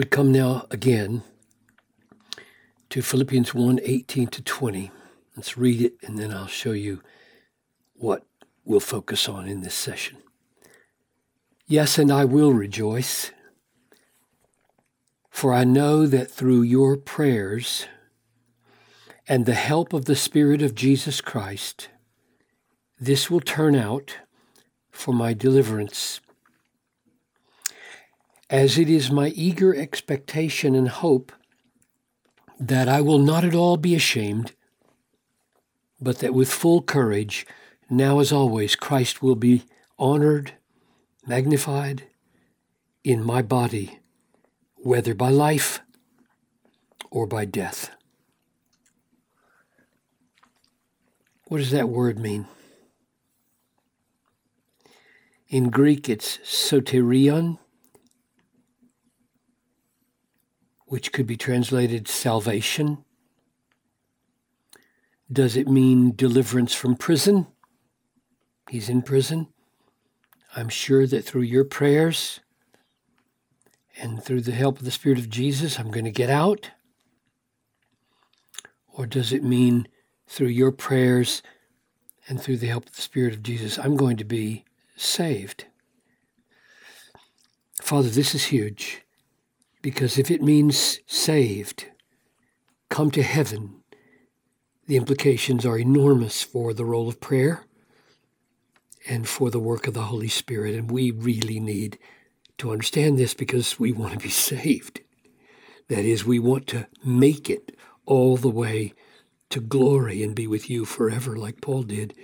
We come now again to Philippians 1 18 to 20. Let's read it and then I'll show you what we'll focus on in this session. Yes, and I will rejoice, for I know that through your prayers and the help of the Spirit of Jesus Christ, this will turn out for my deliverance. As it is my eager expectation and hope that I will not at all be ashamed, but that with full courage, now as always, Christ will be honored, magnified in my body, whether by life or by death. What does that word mean? In Greek, it's soterion, which could be translated salvation. Does it mean deliverance from prison? He's in prison. I'm sure that through your prayers and through the help of the Spirit of Jesus, I'm going to get out. Or does it mean through your prayers and through the help of the Spirit of Jesus, I'm going to be saved. Father, this is huge because if it means saved, come to heaven, the implications are enormous for the role of prayer and for the work of the Holy Spirit. And we really need to understand this because we want to be saved. That is, we want to make it all the way to glory and be with you forever, like Paul did.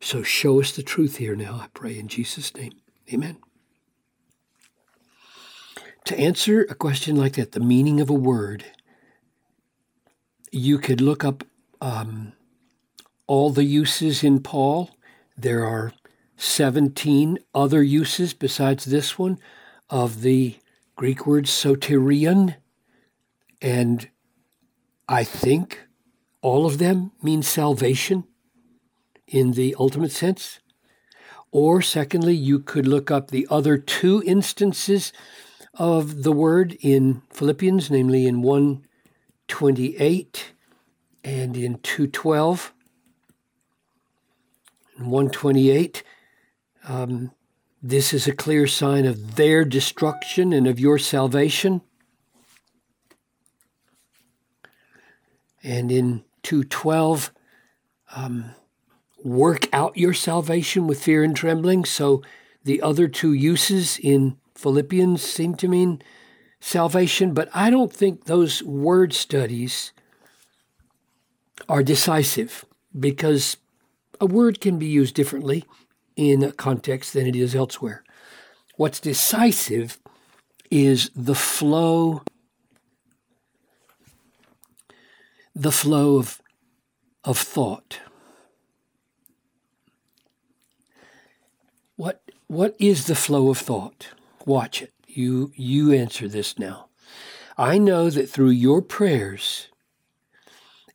So show us the truth here now, I pray in Jesus' name. Amen. To answer a question like that, the meaning of a word, you could look up um, all the uses in Paul. There are 17 other uses besides this one of the Greek word soterion. And I think all of them mean salvation in the ultimate sense. Or, secondly, you could look up the other two instances of the word in Philippians, namely in 128 and in 212. In 128, um, this is a clear sign of their destruction and of your salvation. And in 212, um, work out your salvation with fear and trembling. So the other two uses in Philippians seem to mean salvation, but I don't think those word studies are decisive because a word can be used differently in a context than it is elsewhere. What's decisive is the flow the flow of, of thought. What, what is the flow of thought? Watch it. You, you answer this now. I know that through your prayers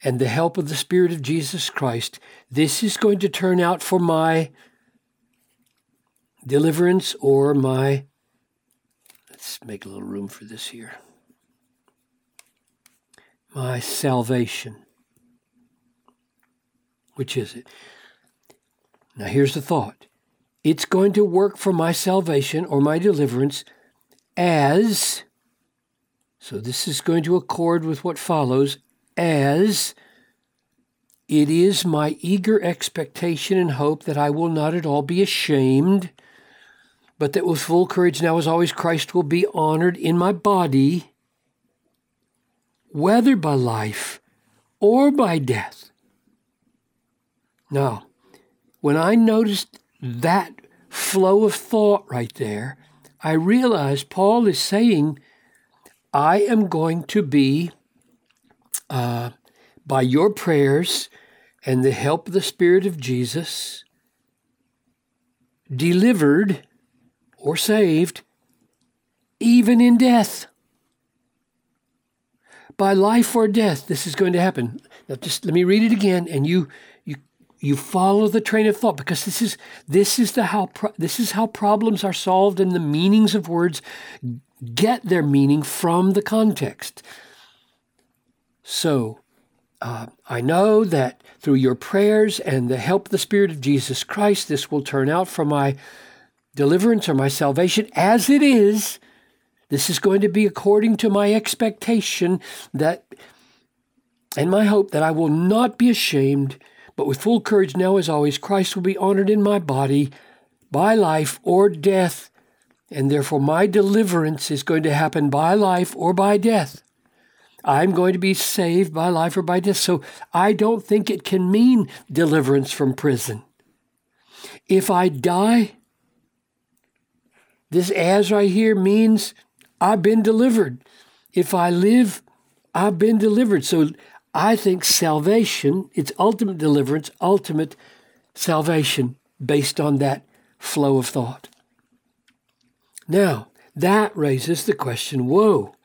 and the help of the Spirit of Jesus Christ, this is going to turn out for my deliverance or my. Let's make a little room for this here my salvation. Which is it? Now, here's the thought it's going to work for my salvation or my deliverance as, so this is going to accord with what follows, as it is my eager expectation and hope that I will not at all be ashamed, but that with full courage now as always Christ will be honored in my body whether by life or by death. Now, when I noticed that flow of thought right there, I realized Paul is saying, I am going to be, uh, by your prayers and the help of the Spirit of Jesus, delivered or saved even in death by life or death, this is going to happen. Now, just let me read it again, and you you follow the train of thought because this is this is the how pro- this is how problems are solved and the meanings of words get their meaning from the context. So, uh, I know that through your prayers and the help of the Spirit of Jesus Christ, this will turn out for my deliverance or my salvation as it is. This is going to be according to my expectation that and my hope that I will not be ashamed, but with full courage now as always, Christ will be honored in my body by life or death, and therefore my deliverance is going to happen by life or by death. I'm going to be saved by life or by death. So I don't think it can mean deliverance from prison. If I die, this as right here means I've been delivered. If I live, I've been delivered. So I think salvation, it's ultimate deliverance, ultimate salvation based on that flow of thought. Now, that raises the question whoa,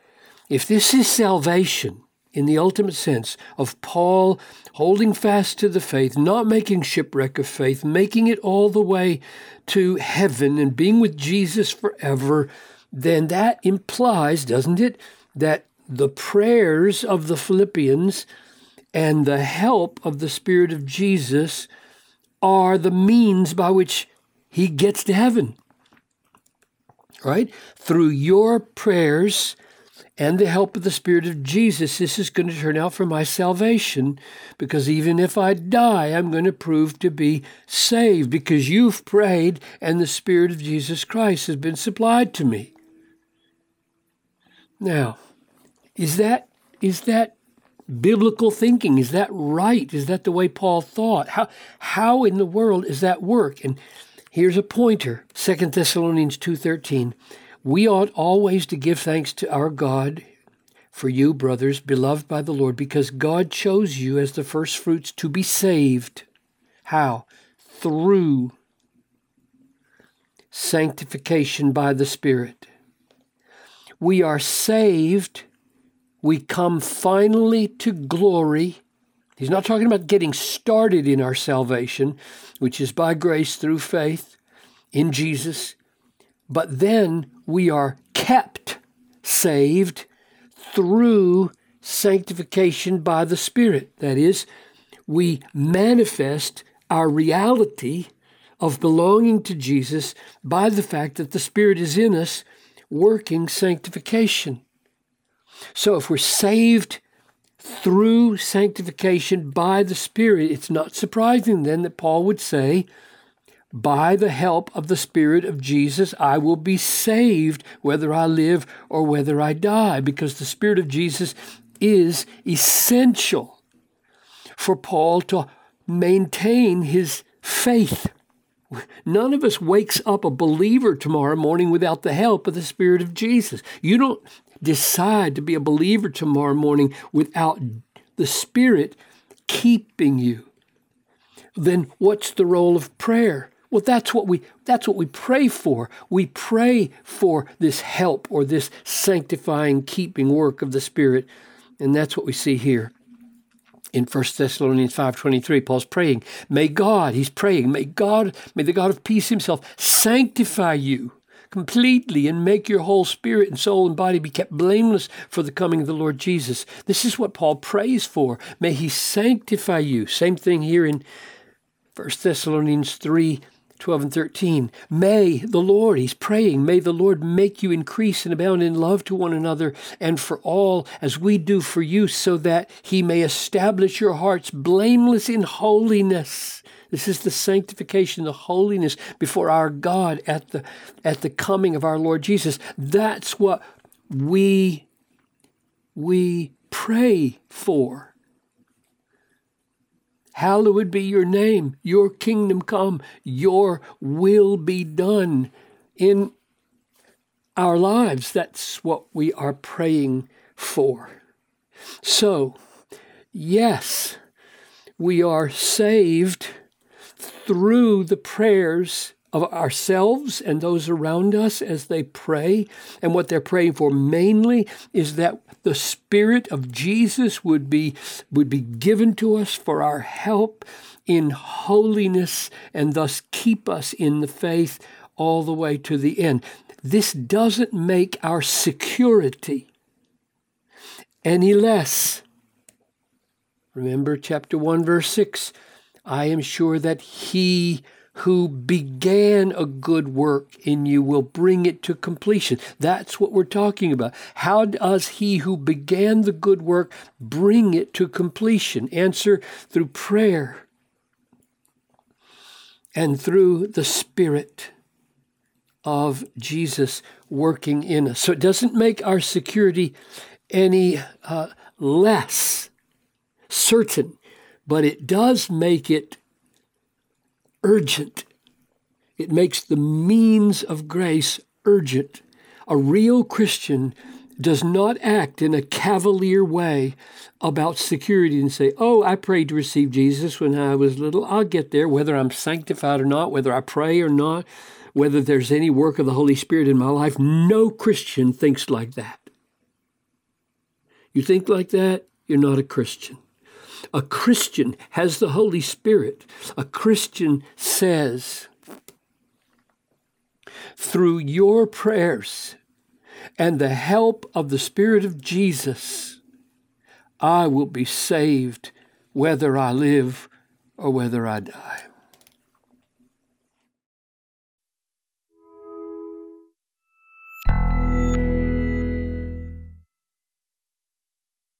if this is salvation in the ultimate sense of Paul holding fast to the faith, not making shipwreck of faith, making it all the way to heaven and being with Jesus forever, then that implies, doesn't it, that the prayers of the Philippians and the help of the Spirit of Jesus are the means by which he gets to heaven. Right? Through your prayers and the help of the Spirit of Jesus, this is going to turn out for my salvation because even if I die, I'm going to prove to be saved because you've prayed and the Spirit of Jesus Christ has been supplied to me. Now, is that is that biblical thinking? Is that right? Is that the way Paul thought? How how in the world is that work? And here's a pointer. 2 Thessalonians 2:13. We ought always to give thanks to our God for you, brothers, beloved by the Lord, because God chose you as the first fruits to be saved. How? Through sanctification by the Spirit. We are saved. We come finally to glory. He's not talking about getting started in our salvation, which is by grace through faith in Jesus. But then we are kept saved through sanctification by the Spirit. That is, we manifest our reality of belonging to Jesus by the fact that the Spirit is in us working sanctification. So if we're saved through sanctification by the Spirit, it's not surprising then that Paul would say, by the help of the Spirit of Jesus, I will be saved whether I live or whether I die, because the Spirit of Jesus is essential for Paul to maintain his faith. None of us wakes up a believer tomorrow morning without the help of the Spirit of Jesus. You don't decide to be a believer tomorrow morning without the Spirit keeping you. Then what's the role of prayer? Well, that's what we that's what we pray for. We pray for this help or this sanctifying keeping work of the Spirit. And that's what we see here. In 1 Thessalonians 5:23, Paul's praying, "May God, he's praying, may God, may the God of peace himself sanctify you completely and make your whole spirit and soul and body be kept blameless for the coming of the Lord Jesus." This is what Paul prays for. May he sanctify you. Same thing here in 1 Thessalonians 3 12 and 13. May the Lord, he's praying, may the Lord make you increase and abound in love to one another and for all as we do for you, so that he may establish your hearts blameless in holiness. This is the sanctification, the holiness before our God at the, at the coming of our Lord Jesus. That's what we, we pray for. Hallowed be your name, your kingdom come, your will be done in our lives. That's what we are praying for. So, yes, we are saved through the prayers of ourselves and those around us as they pray. And what they're praying for mainly is that the Spirit of Jesus would be, would be given to us for our help in holiness and thus keep us in the faith all the way to the end. This doesn't make our security any less. Remember chapter 1, verse 6 I am sure that he who began a good work in you will bring it to completion. That's what we're talking about. How does he who began the good work bring it to completion? Answer through prayer and through the Spirit of Jesus working in us. So it doesn't make our security any uh, less certain, but it does make it urgent. It makes the means of grace urgent. A real Christian does not act in a cavalier way about security and say, Oh, I prayed to receive Jesus when I was little. I'll get there, whether I'm sanctified or not, whether I pray or not, whether there's any work of the Holy Spirit in my life. No Christian thinks like that. You think like that, you're not a Christian. A Christian has the Holy Spirit. A Christian says, through your prayers and the help of the Spirit of Jesus, I will be saved whether I live or whether I die.